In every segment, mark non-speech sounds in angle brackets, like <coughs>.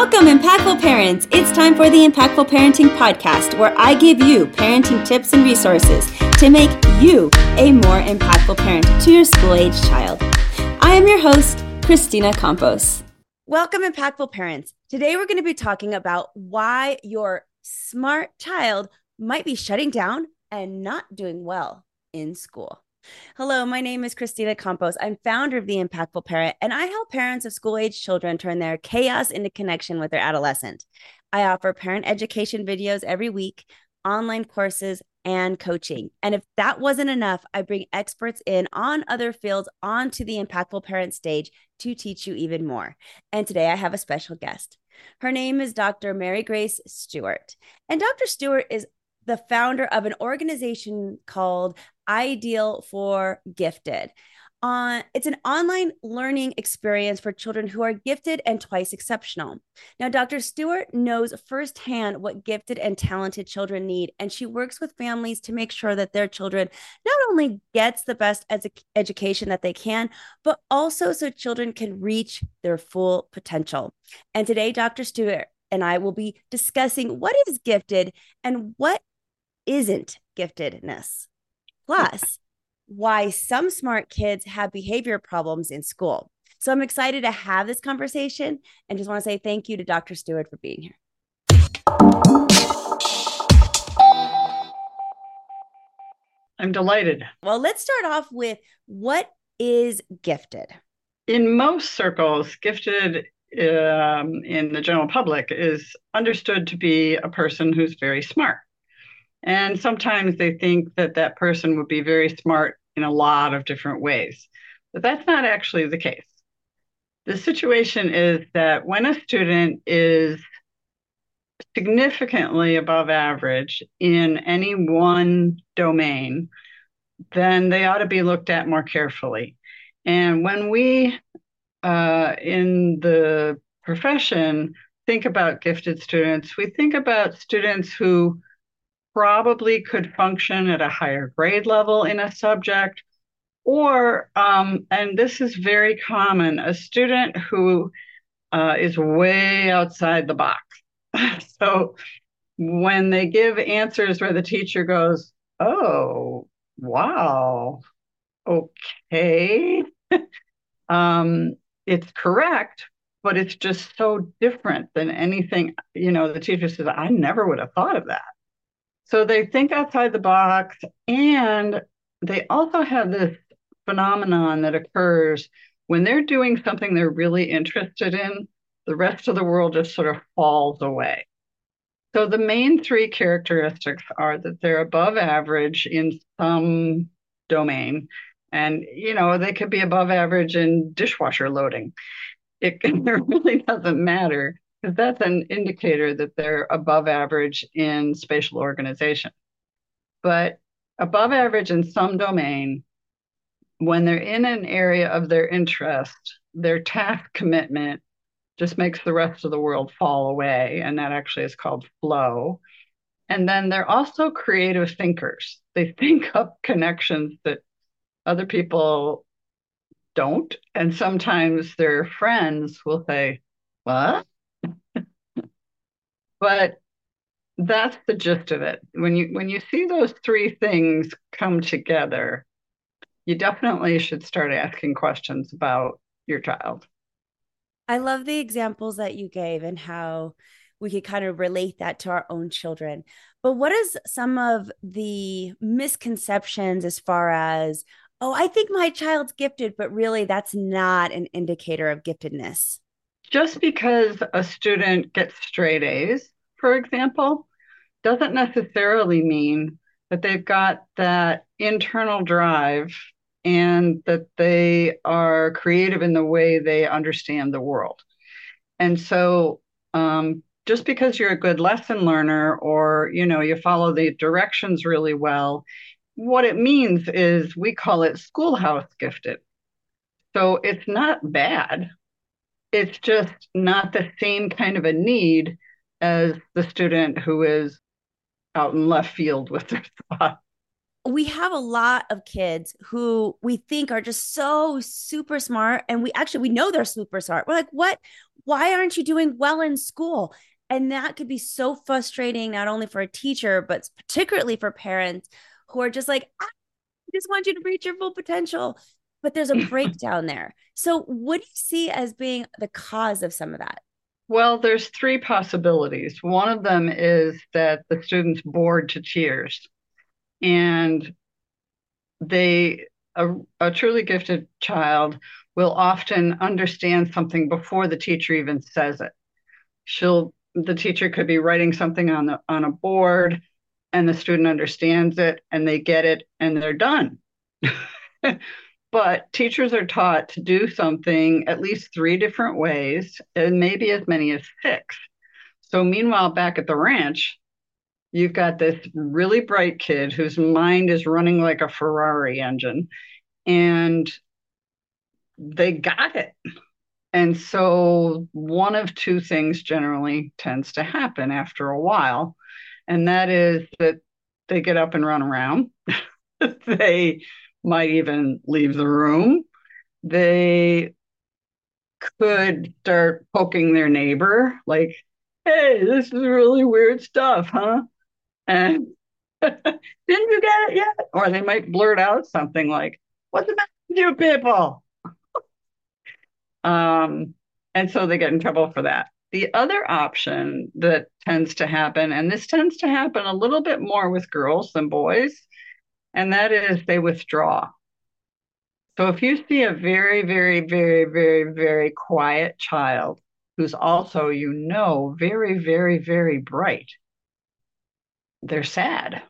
Welcome, impactful parents. It's time for the Impactful Parenting Podcast, where I give you parenting tips and resources to make you a more impactful parent to your school age child. I am your host, Kristina Campos. Welcome, impactful parents. Today, we're going to be talking about why your smart child might be shutting down and not doing well in school. Hello, my name is Kristina Campos. I'm founder of The Impactful Parent, and I help parents of school age children turn their chaos into connection with their adolescent. I offer parent education videos every week, online courses, and coaching. And if that wasn't enough, I bring experts in on other fields onto the Impactful Parent stage to teach you even more. And today I have a special guest. Her name is Dr. Mary Grace Stewart. And Dr. Stewart is the founder of an organization called Ideal for Gifted. Uh, it's an online learning experience for children who are gifted and twice exceptional. Now, Dr. Stewart knows firsthand what gifted and talented children need, and she works with families to make sure that their children not only gets the best edu- education that they can, but also so children can reach their full potential. And today, Dr. Stewart and I will be discussing what is gifted and what isn't giftedness. Plus, why some smart kids have behavior problems in school. So I'm excited to have this conversation and just want to say thank you to Dr. Stewart for being here. I'm delighted. Well, let's start off with what is gifted? In most circles, gifted um, in the general public is understood to be a person who's very smart. And sometimes they think that that person would be very smart in a lot of different ways. But that's not actually the case. The situation is that when a student is significantly above average in any one domain, then they ought to be looked at more carefully. And when we uh, in the profession think about gifted students, we think about students who probably could function at a higher grade level in a subject, or, um, and this is very common, a student who uh, is way outside the box. <laughs> so when they give answers where the teacher goes, oh, wow, okay, <laughs> um, it's correct, but it's just so different than anything, you know, the teacher says, I never would have thought of that. So they think outside the box, and they also have this phenomenon that occurs when they're doing something they're really interested in, the rest of the world just sort of falls away. So the main three characteristics are that they're above average in some domain. And, you know, they could be above average in dishwasher loading. It, it <laughs> really doesn't matter because that's an indicator that they're above average in spatial organization. But above average in some domain, when they're in an area of their interest, their task commitment just makes the rest of the world fall away. And that actually is called flow. And then they're also creative thinkers. They <laughs> think up connections that other people don't. And sometimes their friends will say, What? But that's the gist of it. When you when you see those three things come together, you definitely should start asking questions about your child. I love the examples that you gave and how we could kind of relate that to our own children. But what is some of the misconceptions as far as, oh, I think my child's gifted, but really that's not an indicator of giftedness? Just because a student gets straight A's, for example, doesn't necessarily mean that they've got that internal drive and that they are creative in the way they understand the world. And so, um, just because you're a good lesson learner or you know you follow the directions really well, what it means is we call it schoolhouse gifted. So it's not bad it's just not the same kind of a need as the student who is out in left field with their <laughs> thoughts we have a lot of kids who we think are just so super smart and we actually we know they're super smart we're like what why aren't you doing well in school? And that could be so frustrating, not only for a teacher, but particularly for parents who are just like, I just want you to reach your full potential. But there's a <clears throat> breakdown there. So, what do you see as being the cause of some of that? Well, there's three possibilities. One of them is that the student's bored to tears and they a, a truly gifted child will often understand something before the teacher even says it. She'll the teacher could be writing something on the on a board and the student understands it and they get it and they're done. <laughs> but teachers are taught to do something at least three different ways and maybe as many as six. So meanwhile back at the ranch, you've got this really bright kid whose mind is running like a Ferrari engine and they got it. And so one of two things generally tends to happen after a while, and that is that they get up and run around. <laughs> they might even leave the room. They could start poking their neighbor, like, hey, this is really weird stuff, huh? And <laughs> didn't you get it yet? Or they might blurt out something like, what's the matter with you people? Um, and so they get in trouble for that. The other option that tends to happen, and this tends to happen a little bit more with girls than boys, and that is they withdraw. So if you see a very, very, very, very, very quiet child who's also, you know, very, very, very bright, they're sad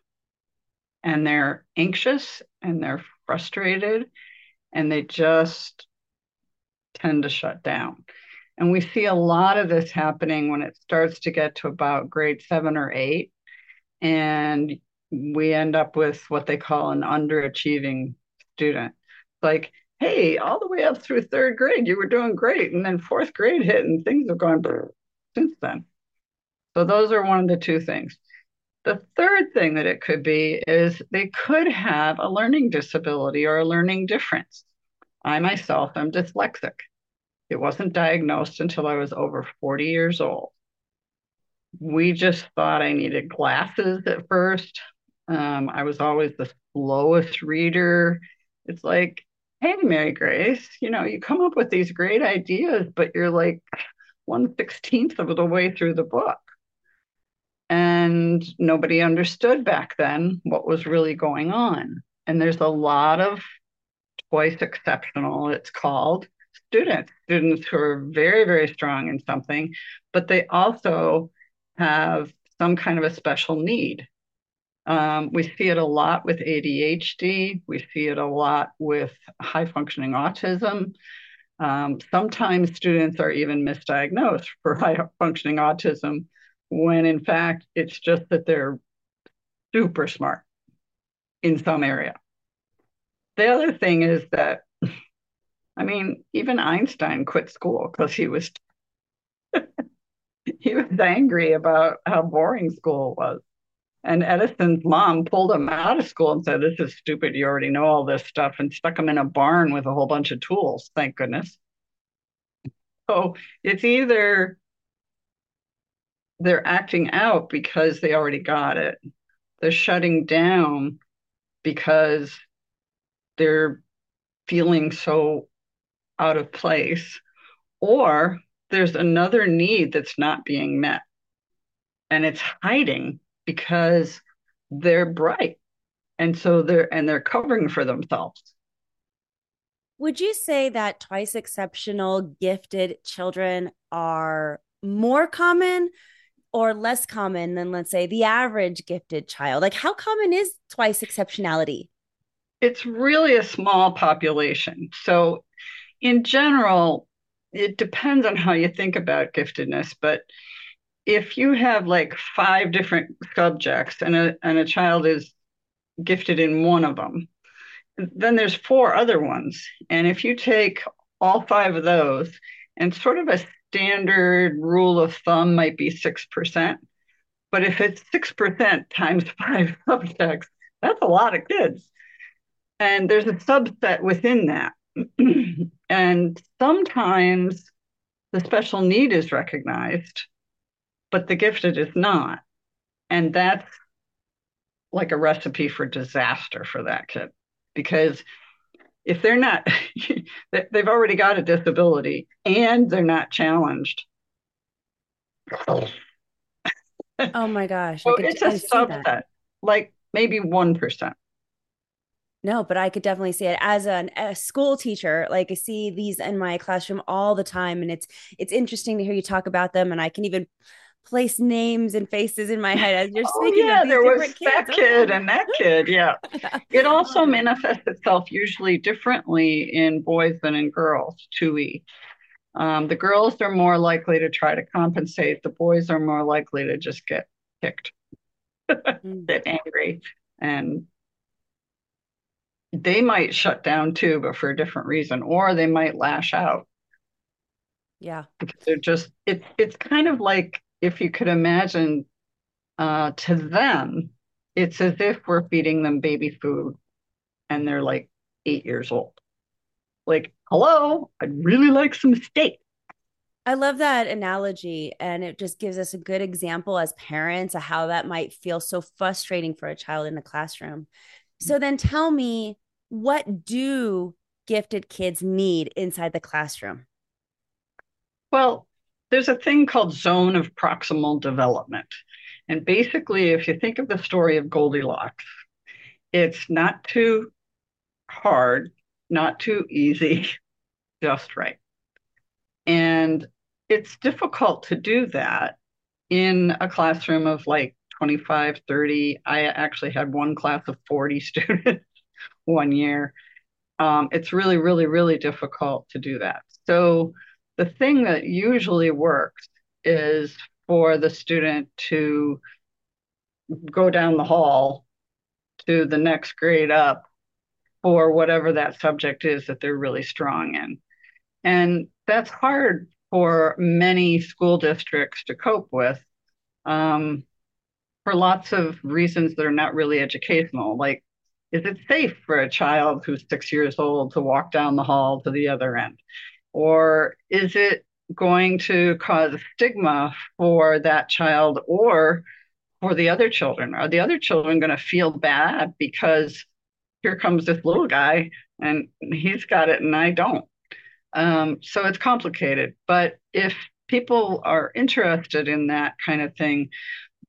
and they're anxious and they're frustrated and they just tend to shut down. And we see a lot of this happening when it starts to get to about grade seven or eight. And we end up with what they call an underachieving student. Like, hey, all the way up through third grade, you were doing great. And then fourth grade hit and things have gone since then. So those are one of the two things. The third thing that it could be is they could have a learning disability or a learning difference. I myself am dyslexic. It wasn't diagnosed until I was over 40 years old. We just thought I needed glasses at first. Um, I was always the slowest reader. It's like, hey, Mary Grace, you know, you come up with these great ideas, but you're like one sixteenth of the way through the book. And nobody understood back then what was really going on. And there's a lot of twice exceptional, it's called, students, students who are very, very strong in something, but they also have some kind of a special need. Um, we see it a lot with ADHD. We see it a lot with high functioning autism. Um, sometimes students are even misdiagnosed <laughs> for high functioning autism when in fact it's just that they're super smart in some area. The other thing is that, I mean, even Einstein quit school because he was <laughs> he was angry about how boring school was. And Edison's mom pulled him out of school and said, This is stupid. You already know all this stuff, and stuck him in a barn with a whole bunch of tools. Thank goodness. So it's either they're acting out because they already got it, they're shutting down because they're feeling so out of place, or there's another need that's not being met. And it's hiding because they're bright. And so they're and they're covering for themselves. Would you say that twice exceptional gifted children are more common or less common than let's say the average gifted child? Like how common is twice exceptionality? it's really a small population. So, in general, it depends on how you think about giftedness. But if you have like five different subjects and a, and a child is gifted in one of them, then there's four other ones. And if you take all five of those, and sort of a standard rule of thumb might be 6%. But if it's 6% times <laughs> five subjects, that's a lot of kids. And there's a subset within that. <clears throat> and sometimes the special need is recognized, but the gifted is not. And that's like a recipe for disaster for that kid because if they're not, <laughs> they've already got a disability and they're not challenged. <laughs> oh my gosh. so could, it's a subset, like maybe 1%. No, but I could definitely see it as an, a school teacher. Like I see these in my classroom all the time, and it's it's interesting to hear you talk about them. And I can even place names and faces in my head as you're oh, speaking. Yeah, there was that kids. kid and that kid. Yeah, <laughs> it also manifests itself usually differently in boys than in girls. Two E. Um, the girls are more likely to try to compensate. The boys are more likely to just get kicked, mm. <laughs> get angry, and they might shut down too, but for a different reason, or they might lash out. Yeah. Because they're just it it's kind of like if you could imagine uh to them, it's as if we're feeding them baby food and they're like eight years old. Like, hello, I'd really like some steak. I love that analogy. And it just gives us a good example as parents of how that might feel so frustrating for a child in the classroom. So then tell me, what do gifted kids need inside the classroom? Well, there's a thing called zone of proximal development. And basically, if you think of the story of Goldilocks, it's not too hard, not too easy, <laughs> just right. And it's difficult to do that in a classroom of like 25, 30. I actually had one class of 40 <laughs> students one year. Um, it's really, really, really difficult to do that. So the thing that usually works is for the student to go down the hall to the next grade up for whatever that subject is that they're really strong in. And that's hard for many school districts to cope with. Um, for lots of reasons that are not really educational. Like, is it safe for a child who's six years old to walk down the hall to the other end? Or is it going to cause stigma for that child or for the other children? Are the other children going to feel bad because here comes this little guy and he's got it and I don't? Um, so it's complicated. But if people are interested in that kind of thing,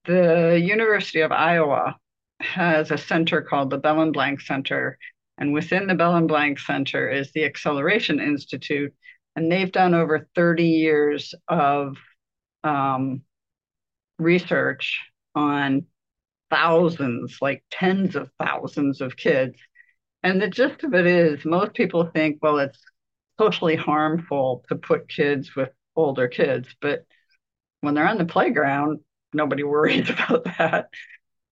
the University of Iowa has a center called the Belin-Blank Center. And within the Belin-Blank Center is the Acceleration Institute. And they've done over 30 years of um, research on thousands, like tens of thousands of kids. And the gist of it is most people think, well, it's socially harmful to put kids with older kids. But when they're on the playground, nobody <laughs> worries about that.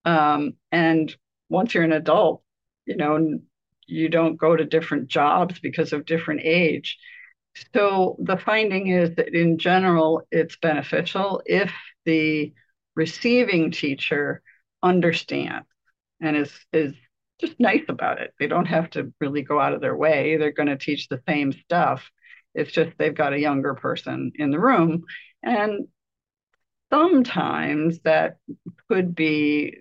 Um, and once you're an adult, you know, you don't go to different jobs because of different age. So the finding is that in general, it's beneficial if the receiving teacher understands and is is just nice about it. They don't have to really go out of their way. They're going to teach the same stuff. It's just they've got a younger person in the room. And sometimes that could be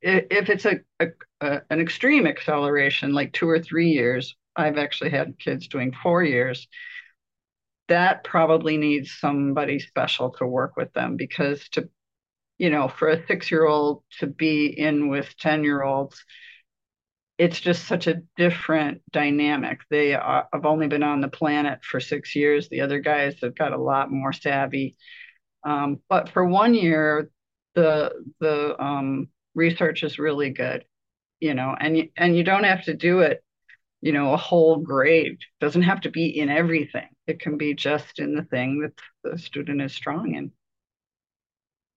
if it's a, a, a, an extreme acceleration like two or three years i've actually had kids doing four years that probably needs somebody special to work with them because to you know for a six year old to be in with 10 year olds it's just such a different dynamic. They are, have only been on the planet for six years. The other guys have got a lot more savvy. Um, but for one year, the the um, research is really good, you know, and you, and you don't have to do it, you know, a whole grade. It doesn't have to be in everything. It can be just in the thing that the student is strong in.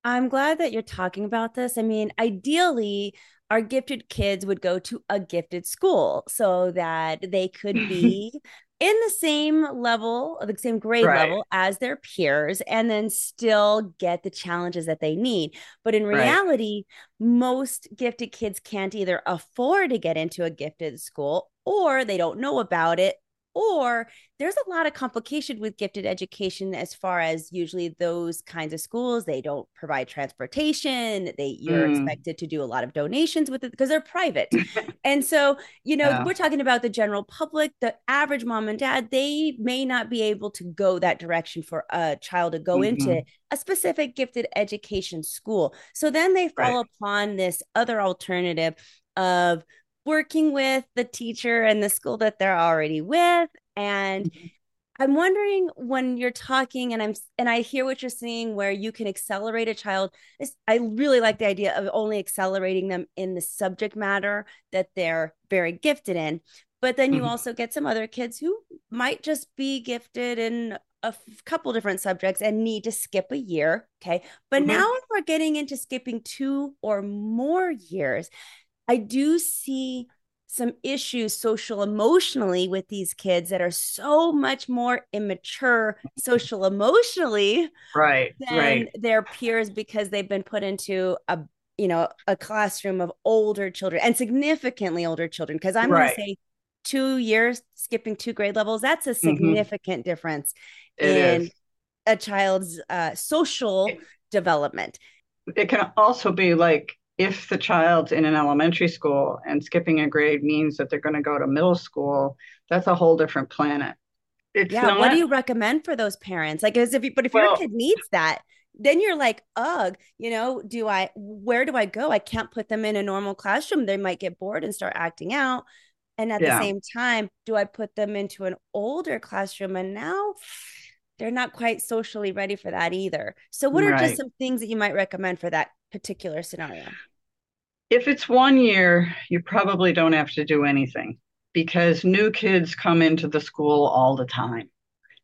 I'm glad that you're talking about this. I mean, ideally, our gifted kids would go to a gifted school so that they could <laughs> be in the same level, the same grade right. level as their peers, and then still get the challenges that they need. But in reality, right. most gifted kids can't either afford to get into a gifted school or they don't know about it or there's a lot of complication with gifted education as far as usually those kinds of schools they don't provide transportation they you're mm. expected to do a lot of donations with it because they're private <laughs> and so you know yeah. we're talking about the general public the average mom and dad they may not be able to go that direction for a child to go mm-hmm. into a specific gifted education school so then they fall right. upon this other alternative of working with the teacher and the school that they're already with and mm-hmm. i'm wondering when you're talking and i'm and i hear what you're saying where you can accelerate a child i really like the idea of only accelerating them in the subject matter that they're very gifted in but then you mm-hmm. also get some other kids who might just be gifted in a f- couple different subjects and need to skip a year okay but mm-hmm. now we're getting into skipping two or more years I do see some issues social emotionally with these kids that are so much more immature social emotionally right than right. their peers because they've been put into a you know a classroom of older children and significantly older children because i'm right. going to say two years skipping two grade levels that's a mm-hmm. significant mm-hmm. difference it in is. a child's uh, social it, development it can also be like if the child's in an elementary school and skipping a grade means that they're going to go to middle school, that's a whole different planet. It's yeah. Not, what do you recommend for those parents? Like, as if, you, but if well, your kid needs that, then you're like, ugh, you know, do I, where do I go? I can't put them in a normal classroom. They might get bored and start acting out. And at yeah. the same time, do I put them into an older classroom? And now they're not quite socially ready for that either. So, what are right. just some things that you might recommend for that particular scenario? If it's one year, you probably don't have to do anything because new kids come into the school all the time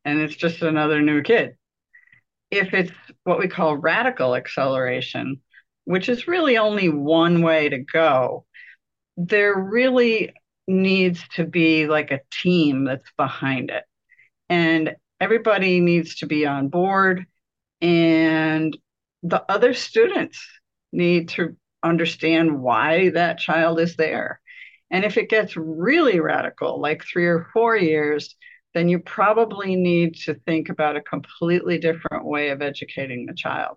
and it's just another new kid. If it's what we call radical acceleration, which is really only one way to go, there really needs to be like a team that's behind it. And everybody needs to be on board, and the other students need to understand why that child is there. And if it gets really radical, like three or four years, then you probably need to think about a completely different way of educating the child.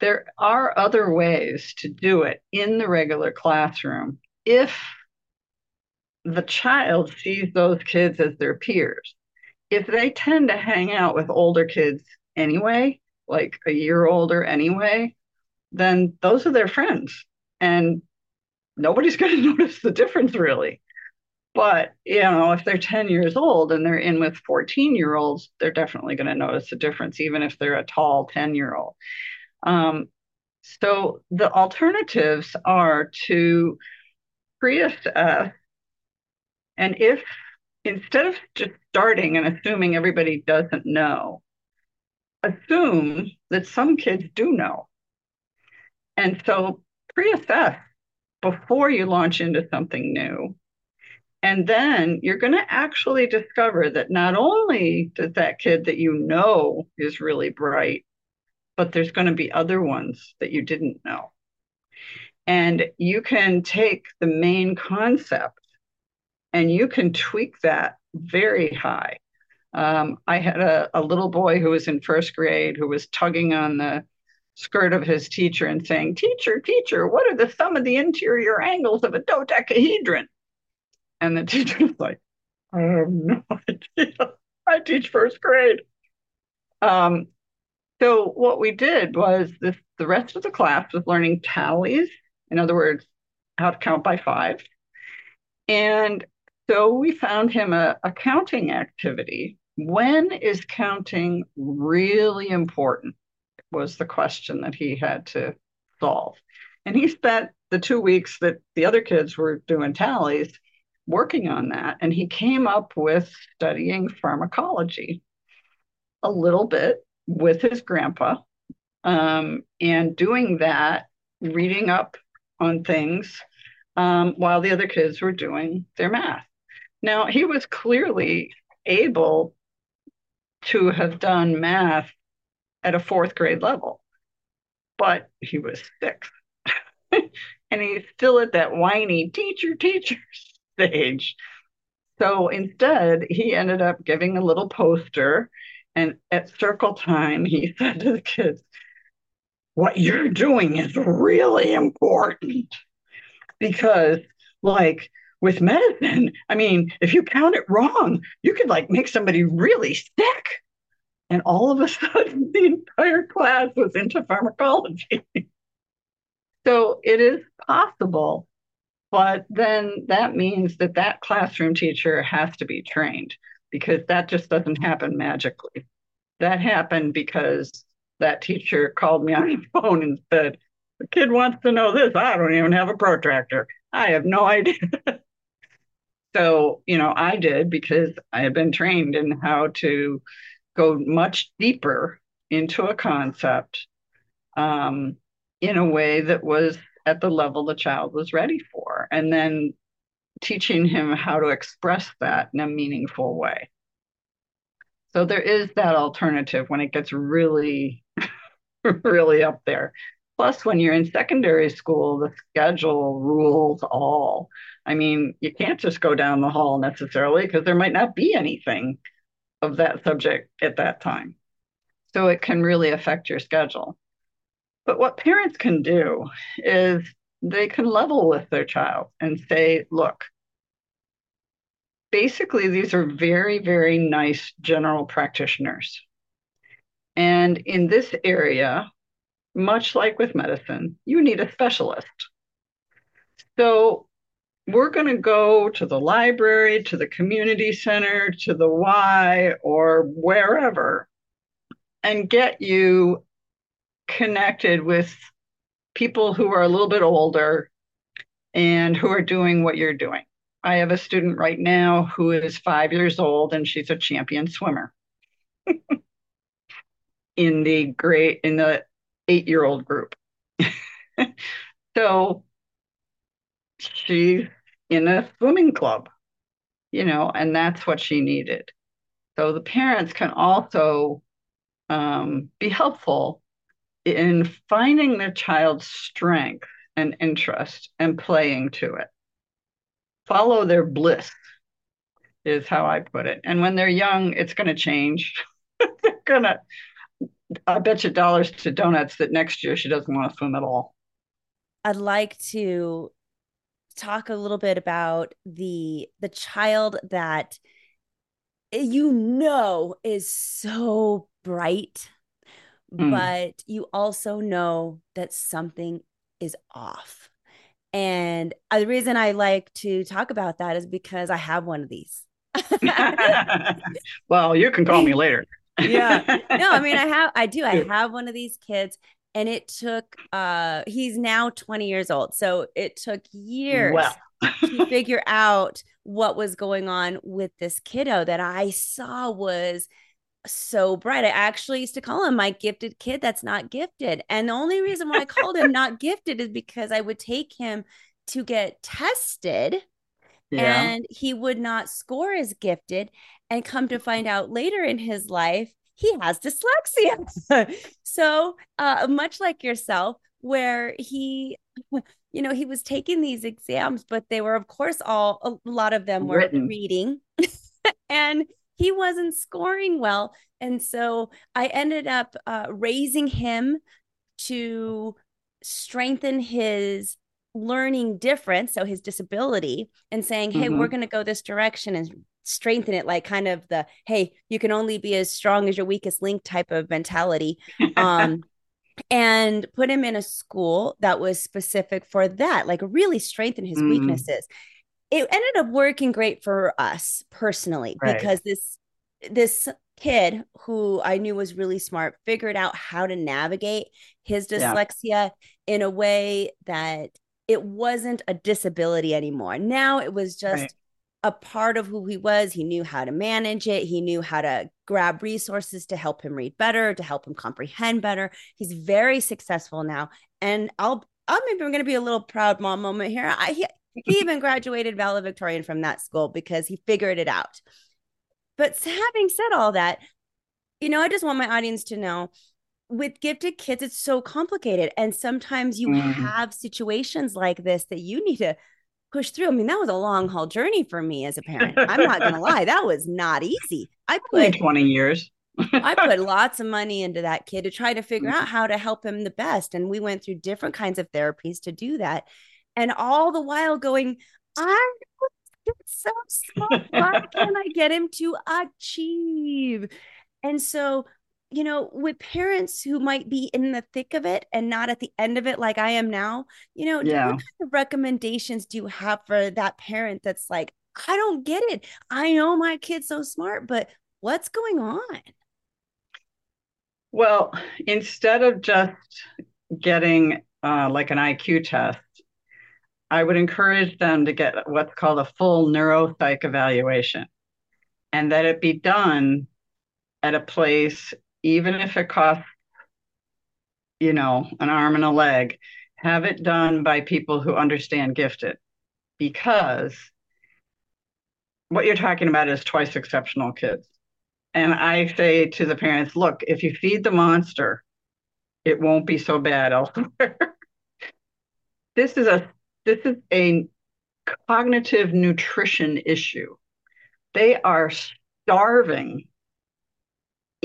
There are other ways to do it in the regular classroom if the child sees those kids as their peers. If they tend to hang out with older kids anyway, like a year older anyway, then those are their friends. And nobody's <laughs> going to notice the difference really. But, you know, if they're 10 years old and they're in with 14 year olds, they're definitely going to notice the difference, even if they're a tall 10 year old. Um, so the alternatives are to pre-assess. And if instead of just starting and assuming everybody doesn't know, assume that some kids do know. And so pre-assess before you launch into something new. And then you're going to actually discover that not only does that kid that you know is really bright, but there's going to be other ones that you didn't know. And you can take the main concept and you can tweak that very high. Um, I had a, a little boy who was in first grade who was tugging on the skirt of his teacher and saying, Teacher, teacher, what are the sum of the interior angles of a dodecahedron? And the <laughs> teacher was like, I have no <laughs> idea. I teach first grade. Um, so what we did was this the rest of the class was learning tallies, in other words, how to count by five. And so we found him a, a counting activity. When is counting really important? was the question that he had to solve. And he spent the two weeks that the other kids were doing tallies working on that. And he came up with studying pharmacology a little bit with his grandpa um, and doing that, reading up on things um, while the other kids were doing their math. Now, he was clearly able to have done math at a fourth grade level. But he was six. <laughs> and he's still at that whiny teacher, teacher <laughs> stage. So instead, he ended up giving a little poster. And at circle time, he <laughs> said to the kids, What you're doing is really important because, like, with medicine, I mean, if you count it wrong, you could like make somebody really sick. And all of a sudden, <laughs> the entire class was into pharmacology. so it is possible but then that means that that classroom teacher has to be trained because that just doesn't happen magically. That happened because that teacher called me on the <laughs> phone and said, The kid wants to know this. I don't even have a protractor. I have no idea. <laughs> so, you know, I did because I had been trained in how to go much deeper into a concept um, in a way that was at the level the child was ready for, and then teaching him how to express that in a meaningful way. So there is that alternative when it gets really, <laughs> really up there. Plus, when you're in secondary school, the schedule rules all. I mean, you can't just go down the hall necessarily because there might not be anything of that subject at that time. So it can really affect your schedule. But what parents can do is they can level with their child and say, look, basically, these are very, very nice general practitioners. And in this area, much like with medicine, you need a specialist. So we're going to go to the library, to the community center, to the Y, or wherever, and get you connected with people who are a little bit older and who are doing what you're doing. I have a student right now who is five years old and she's a champion swimmer <laughs> in the great in the eight year old group. <laughs> so she's in a swimming club, you know, and that's what she needed. So the parents can also um, be helpful in finding the child's strength and interest and playing to it. Follow their bliss is how I put it. And when they're young, it's going to change. <laughs> they're going to, I bet you dollars to donuts that next year she doesn't want to swim at all. I'd like to talk a little bit about the the child that you know is so bright mm. but you also know that something is off. And uh, the reason I like to talk about that is because I have one of these. <laughs> well, you can call me <laughs> later. yeah. No, I mean I <laughs> have I do. I have one of these kids and it took uh he's now 20 years old. So it took years to <laughs> figure out what was going on with this kiddo that I saw was so bright. I actually used to call him my gifted kid that's not gifted. And the only reason why I called him not <laughs> gifted is because I would take him to get tested yeah. and he would not score as gifted. And come to find out later in his life, he has dyslexia. <laughs> so, uh, much like yourself, where he, you know, he was taking these exams, but they were, of course, all a lot of them were Written. reading. <laughs> and he wasn't scoring well. And so I ended up uh, raising him to strengthen his learning difference, so his disability, and saying, hey, mm-hmm. we're going to go this direction and strengthen it like kind of the hey you can only be as strong as your weakest link type of mentality um <laughs> and put him in a school that was specific for that like really strengthen his mm. weaknesses it ended up working great for us personally right. because this this kid who I knew was really smart figured out how to navigate his dyslexia yeah. in a way that it wasn't a disability anymore. Now it was just right. A part of who he was. He knew how to manage it. He knew how to grab resources to help him read better, to help him comprehend better. He's very successful now. And I'll I'm maybe I'm going to be a little proud mom moment here. I, he, he <laughs> even graduated valedictorian from that school because he figured it out. But having said all that, you know, I just want my audience to know with gifted kids, it's so complicated. And sometimes you mm. have situations like this that you need to push through. I mean, that was a long haul journey for me as a parent. I'm not going <laughs> to lie. That was not easy. I put 20 years. I <laughs> put lots of money into that kid to try to figure out mm-hmm. how to help him the best. And we went through different kinds of therapies to do that. And all the while going, I'm so smart. Why can't I get him to achieve? And so, you know, with parents who might be in the thick of it and not at the end of it, like I am now, you know, yeah. what kind of recommendations do you have for that parent that's like, I don't get it. I know my kid's so smart, but what's going on? Well, instead of just getting uh, like an IQ test, I would encourage them to get what's called a full neuropsych evaluation and that it be done at a place, even if it costs, you know, an arm and a leg, have it done by people who understand gifted because what you're talking about is twice exceptional kids. And I say to the parents, look, if you feed the monster, it won't be so bad elsewhere. <laughs> this is a this is a cognitive nutrition issue. They are starving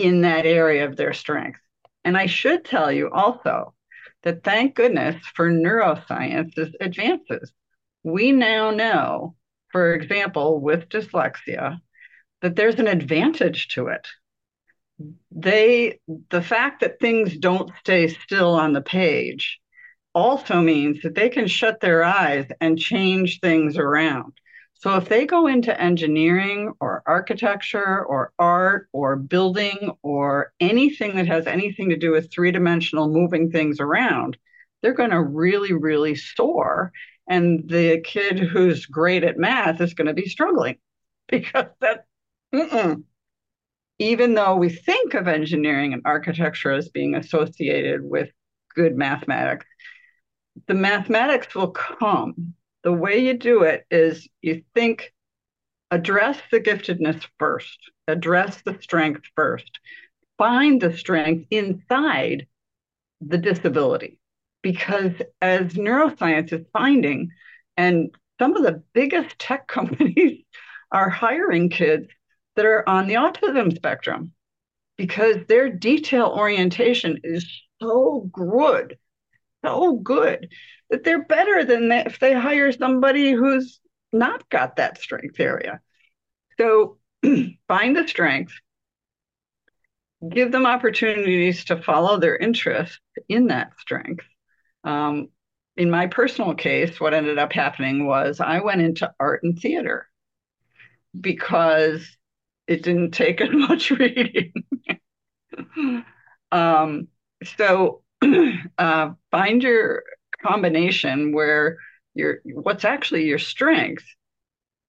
in that area of their strength. And I should tell you also that thank goodness for neuroscience's advances. We now know, for example, with dyslexia, that there's an advantage to it. They, the fact that things don't stay still on the page also means that they can shut their eyes and change things around. So if they go into engineering or architecture or art or building or anything that has anything to do with three dimensional moving things around, they're going to really, really soar. And the kid who's great at math is going to be struggling <laughs> because that Mm-mm. Even though we think of engineering and architecture as being associated with good mathematics, the mathematics will come. The way you do it is you think, address the giftedness first, address the strength first, find the strength inside the disability. Because as neuroscience is finding, and some of the biggest tech <laughs> companies are hiring kids that are on the autism spectrum because their detail orientation is so good, so good that they're better than that if they hire somebody who's not got that strength area. So <clears throat> find the strength, give them opportunities to follow their interest in that strength. Um, in my personal case, what ended up happening was I went into art and theater because it didn't <laughs> take as much reading. <laughs> um, so <clears throat> uh, find your combination where your what's actually your strength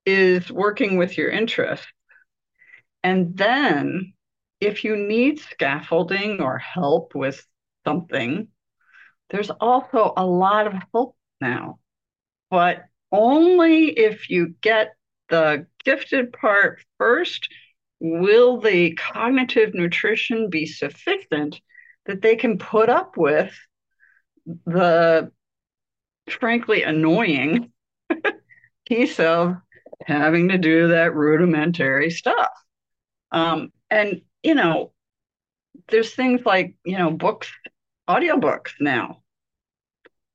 is working with your interest. And then if you need scaffolding or help with something, there's also a lot of help now. But only if you get the gifted part first will the cognitive nutrition be sufficient that they can put up with the frankly annoying <laughs> piece of having to do that rudimentary stuff. Um, and you know there's things like you know books audiobooks now.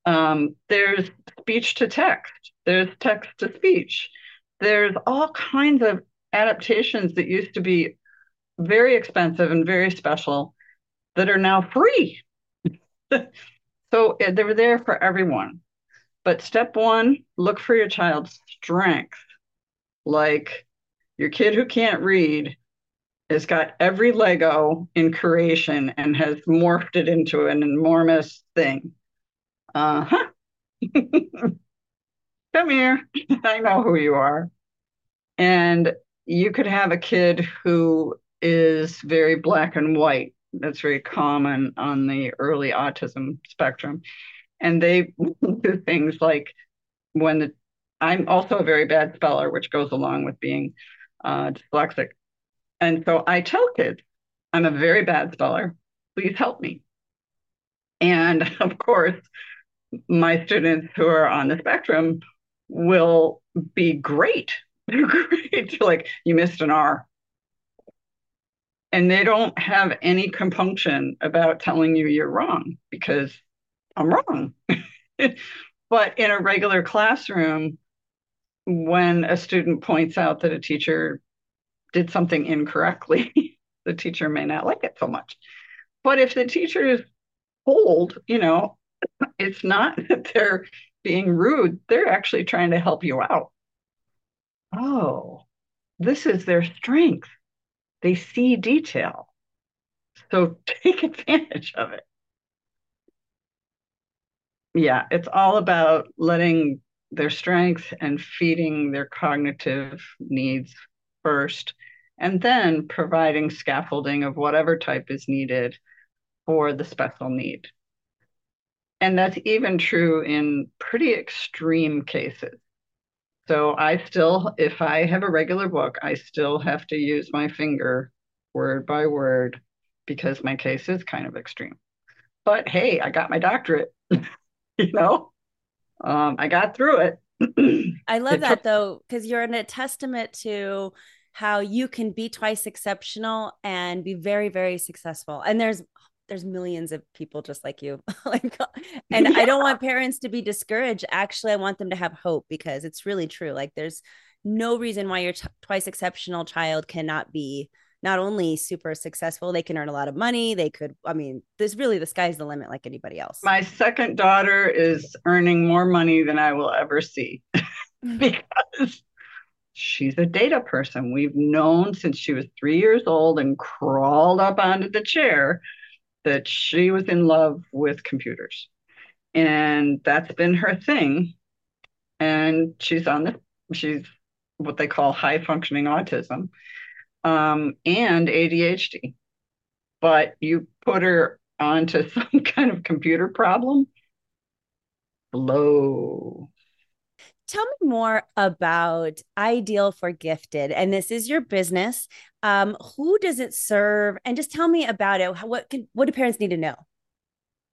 Um, there's speech to text there's text to speech there's all kinds of adaptations that used to be very expensive and very special that are now free. <laughs> so eh, they were there for everyone. But step one, look for your child's strength. Like your kid who can't read has got every Lego in creation and has morphed it into an enormous thing. Uh huh. <laughs> Come here. <laughs> I know who you are. And you could have a kid who is very black and white. That's very common on the early autism spectrum. And they <laughs> do things like when the, I'm also a very bad speller, which goes along with being uh, dyslexic. And so I tell kids, I'm a very bad speller. Please help me. And <laughs> of course, my students who are on the spectrum will be great. <laughs> They're great. like you missed an R. And they don't have any compunction about telling you you're wrong because I'm wrong. <laughs> but in a regular classroom, when a student points out that a teacher did something incorrectly, <laughs> the teacher may not like it so much. But if the teacher is cold, you know, <coughs> it's not <laughs> that they're being rude, they're actually trying to help you out. Oh, this is their strength. They see detail. So <laughs> take advantage of it. Yeah, it's all about letting their strengths and feeding their cognitive needs first, and then providing scaffolding of whatever type is needed for the special need. And that's even true in pretty extreme cases. So I still, if I have a regular book, I still have to use my finger word by word because my case is kind of extreme. But hey, I got my doctorate, <laughs> you know, um, I got through it. I <clears throat> love that though, because you're in a testament to how you can be twice exceptional and be very, very successful. And there's there's millions of people just like you. <laughs> Oh like <laughs> and yeah. i don't want parents to be discouraged. Actually i want them to have hope because it's really true. Like there's no reason why your t- twice exceptional child cannot be not only super successful they can earn a lot of money they could i mean there's really the sky's the limit like anybody else. My second daughter is earning more money than i will ever see <laughs> because she's a data person. We've known since she was three years old and crawled up onto the chair that she was in love with computers. And that's been her thing. And she's on the, she's what they call high functioning autism um, and ADHD. But you put her onto <laughs> some kind of computer problem, blow tell me more about Ideal for Gifted. And this is your business. Um, who does it serve? And just tell me about it. what can, what do parents need to know?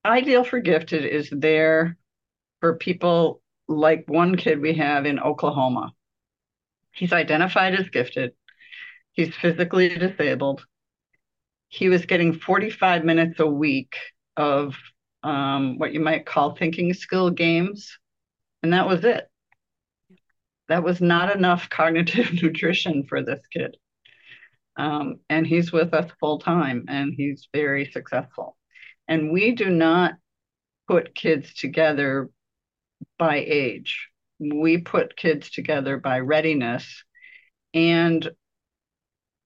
Ideal for Gifted is there for people like one kid we have in Oklahoma. He's identified as gifted. He's physically disabled. He was getting 45 minutes a week of um, what you might call thinking skill games, and that was it that was not enough cognitive <laughs> nutrition for this kid. Um, and he's with us full time and he's very successful. And we do not put kids together by age, we put kids together by readiness. And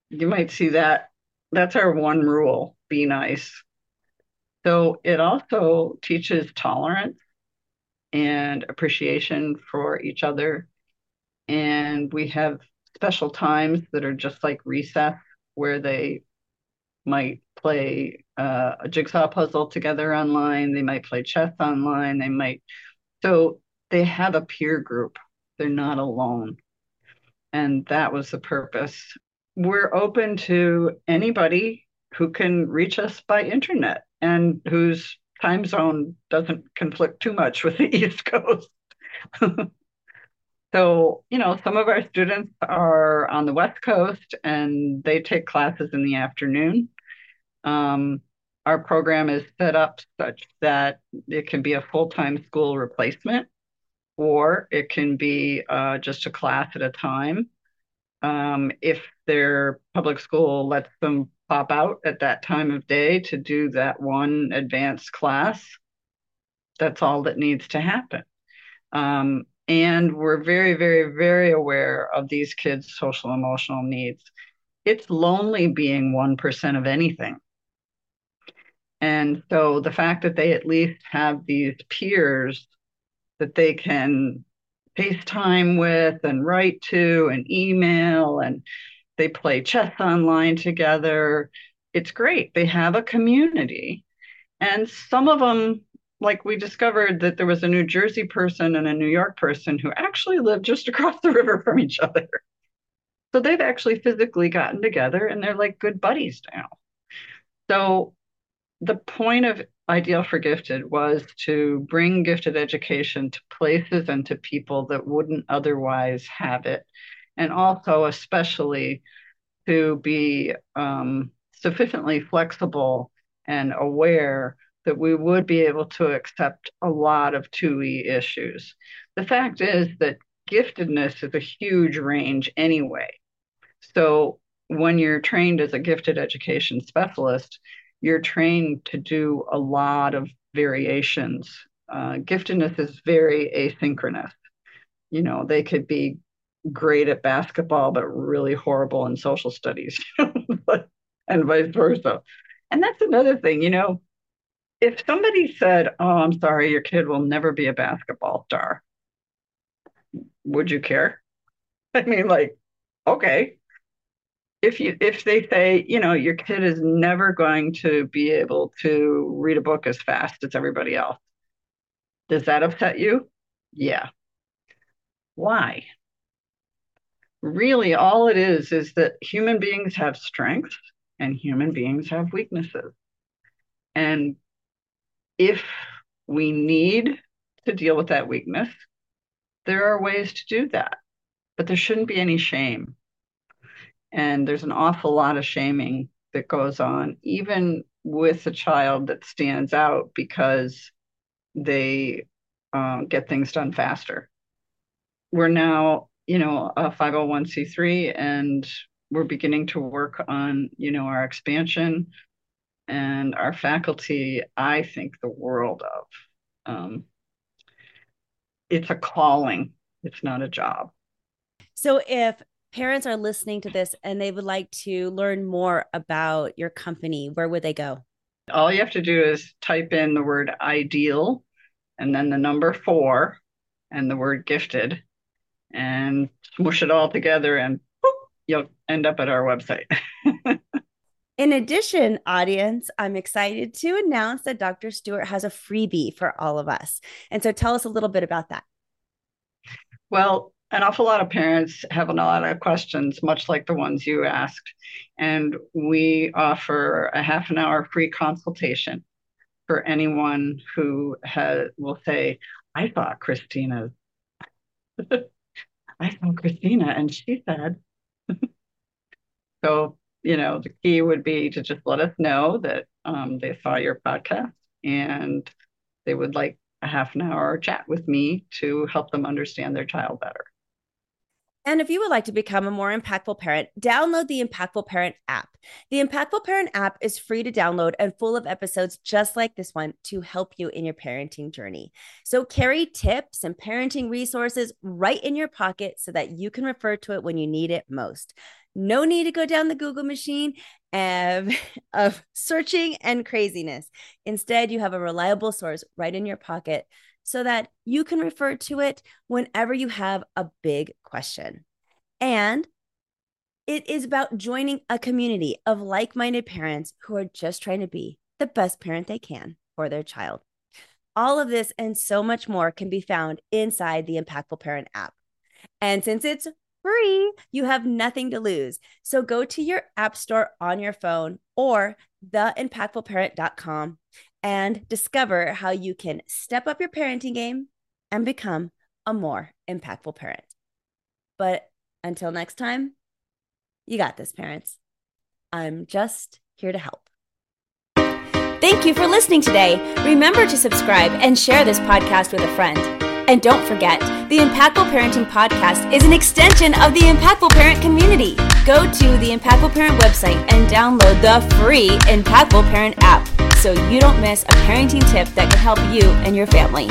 you might see that that's our one rule be nice. So it also teaches tolerance and appreciation for each other and we have special times that are just like recess where they might play uh, a jigsaw puzzle together online they might play chess online they might so they have a peer group. They're not alone. And that was the purpose. We're open to anybody who can reach us by internet and whose time zone doesn't conflict too much with the <laughs> east coast <laughs> So, you know, some of our students are on the West Coast and they take classes in the afternoon. Um, our program is set up such that it can be a full time school replacement or it can be uh, just a class at a time. Um, if their public school lets them pop out at that time of day to do that one advanced class, that's all that needs to happen. Um, and we're very, very, very aware of these kids' social emotional needs. It's lonely being 1% of anything. And so the fact that they at least have these peers that they can FaceTime with and write to and email and they play chess online together. It's great. They have a community. And some of them like we discovered that there was a New Jersey person and a New York person who actually lived just <laughs> across the river from each other. So they've actually physically gotten together and they're like good buddies now. So the point of ideal for gifted was to bring gifted education to places and to people that wouldn't otherwise have it and also especially to be um, sufficiently flexible and aware that we would be able to accept a lot of 2E issues. The fact is that giftedness is a huge range anyway. So when you're trained as a gifted education specialist, you're trained to do a lot of variations. Uh, giftedness is very asynchronous. You know, they could be great at basketball, but really horrible in social studies, <laughs> and vice versa. And that's another thing, you know, if somebody said, Oh, I'm sorry, your kid will never be a basketball star, would you care? <laughs> I mean, like, okay. If you if they say, you know, your kid is never going to be able to read a book as fast as everybody else, does that upset you? Yeah. Why? really all it is is that human beings have strengths and human beings have weaknesses. And if we need to deal with that weakness, there are ways to do that, but there shouldn't be any shame. And there's an awful lot of shaming that goes on, even with a child that stands out because they uh, get things done faster. We're now you know, a 501c3 and we're beginning to work on, you know, our expansion and our faculty, I think the world of. Um, it's a calling, it's not a job. So if parents are listening to this and they would like to learn more about your company, where would they go? All you have to do is type in the word ideal and then the number four and the word gifted and smush it all together and you'll end up at our website. <laughs> In addition, audience, I'm excited to announce that Dr. Stewart has a freebie for all of us. And so tell us a little bit about that. Well, an awful lot of parents have a lot of questions, much like the ones you asked. And we offer a half an hour free consultation for anyone who has, will say, I thought Kristina's <laughs> I saw Kristina and she said, <laughs> so, you know, the key would be to just let us know that um, they saw your podcast and they would like a half an hour chat with me to help them understand their child better. And if you would like to become a more impactful parent, download the Impactful Parent app. The Impactful Parent app is free to download and full of episodes just like this one to help you in your parenting journey. So carry tips and parenting resources right in your pocket so that you can refer to it when you need it most. No need to go down the Google machine of, <laughs> of searching and craziness. Instead, you have a reliable source right in your pocket so that you can refer to it whenever you have a big question. And it is about joining a community of like minded parents who are just trying to be the best parent they can for their child. All of this and so much more can be found inside the Impactful Parent app. And since it's free, you have nothing to lose. So go to your app store on your phone or theimpactfulparent.com and discover how you can step up your parenting game and become a more impactful parent. But until next time, you got this, parents. I'm just here to help. Thank you for listening today. Remember to subscribe and share this podcast with a friend. And don't forget, the Impactful Parenting Podcast is an extension of the Impactful Parent community. Go to the Impactful Parent website and download the free Impactful Parent app so you don't miss a parenting tip that can help you and your family.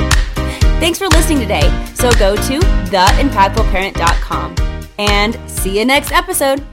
Thanks for listening today. So go to theimpactfulparent.com and see you next episode.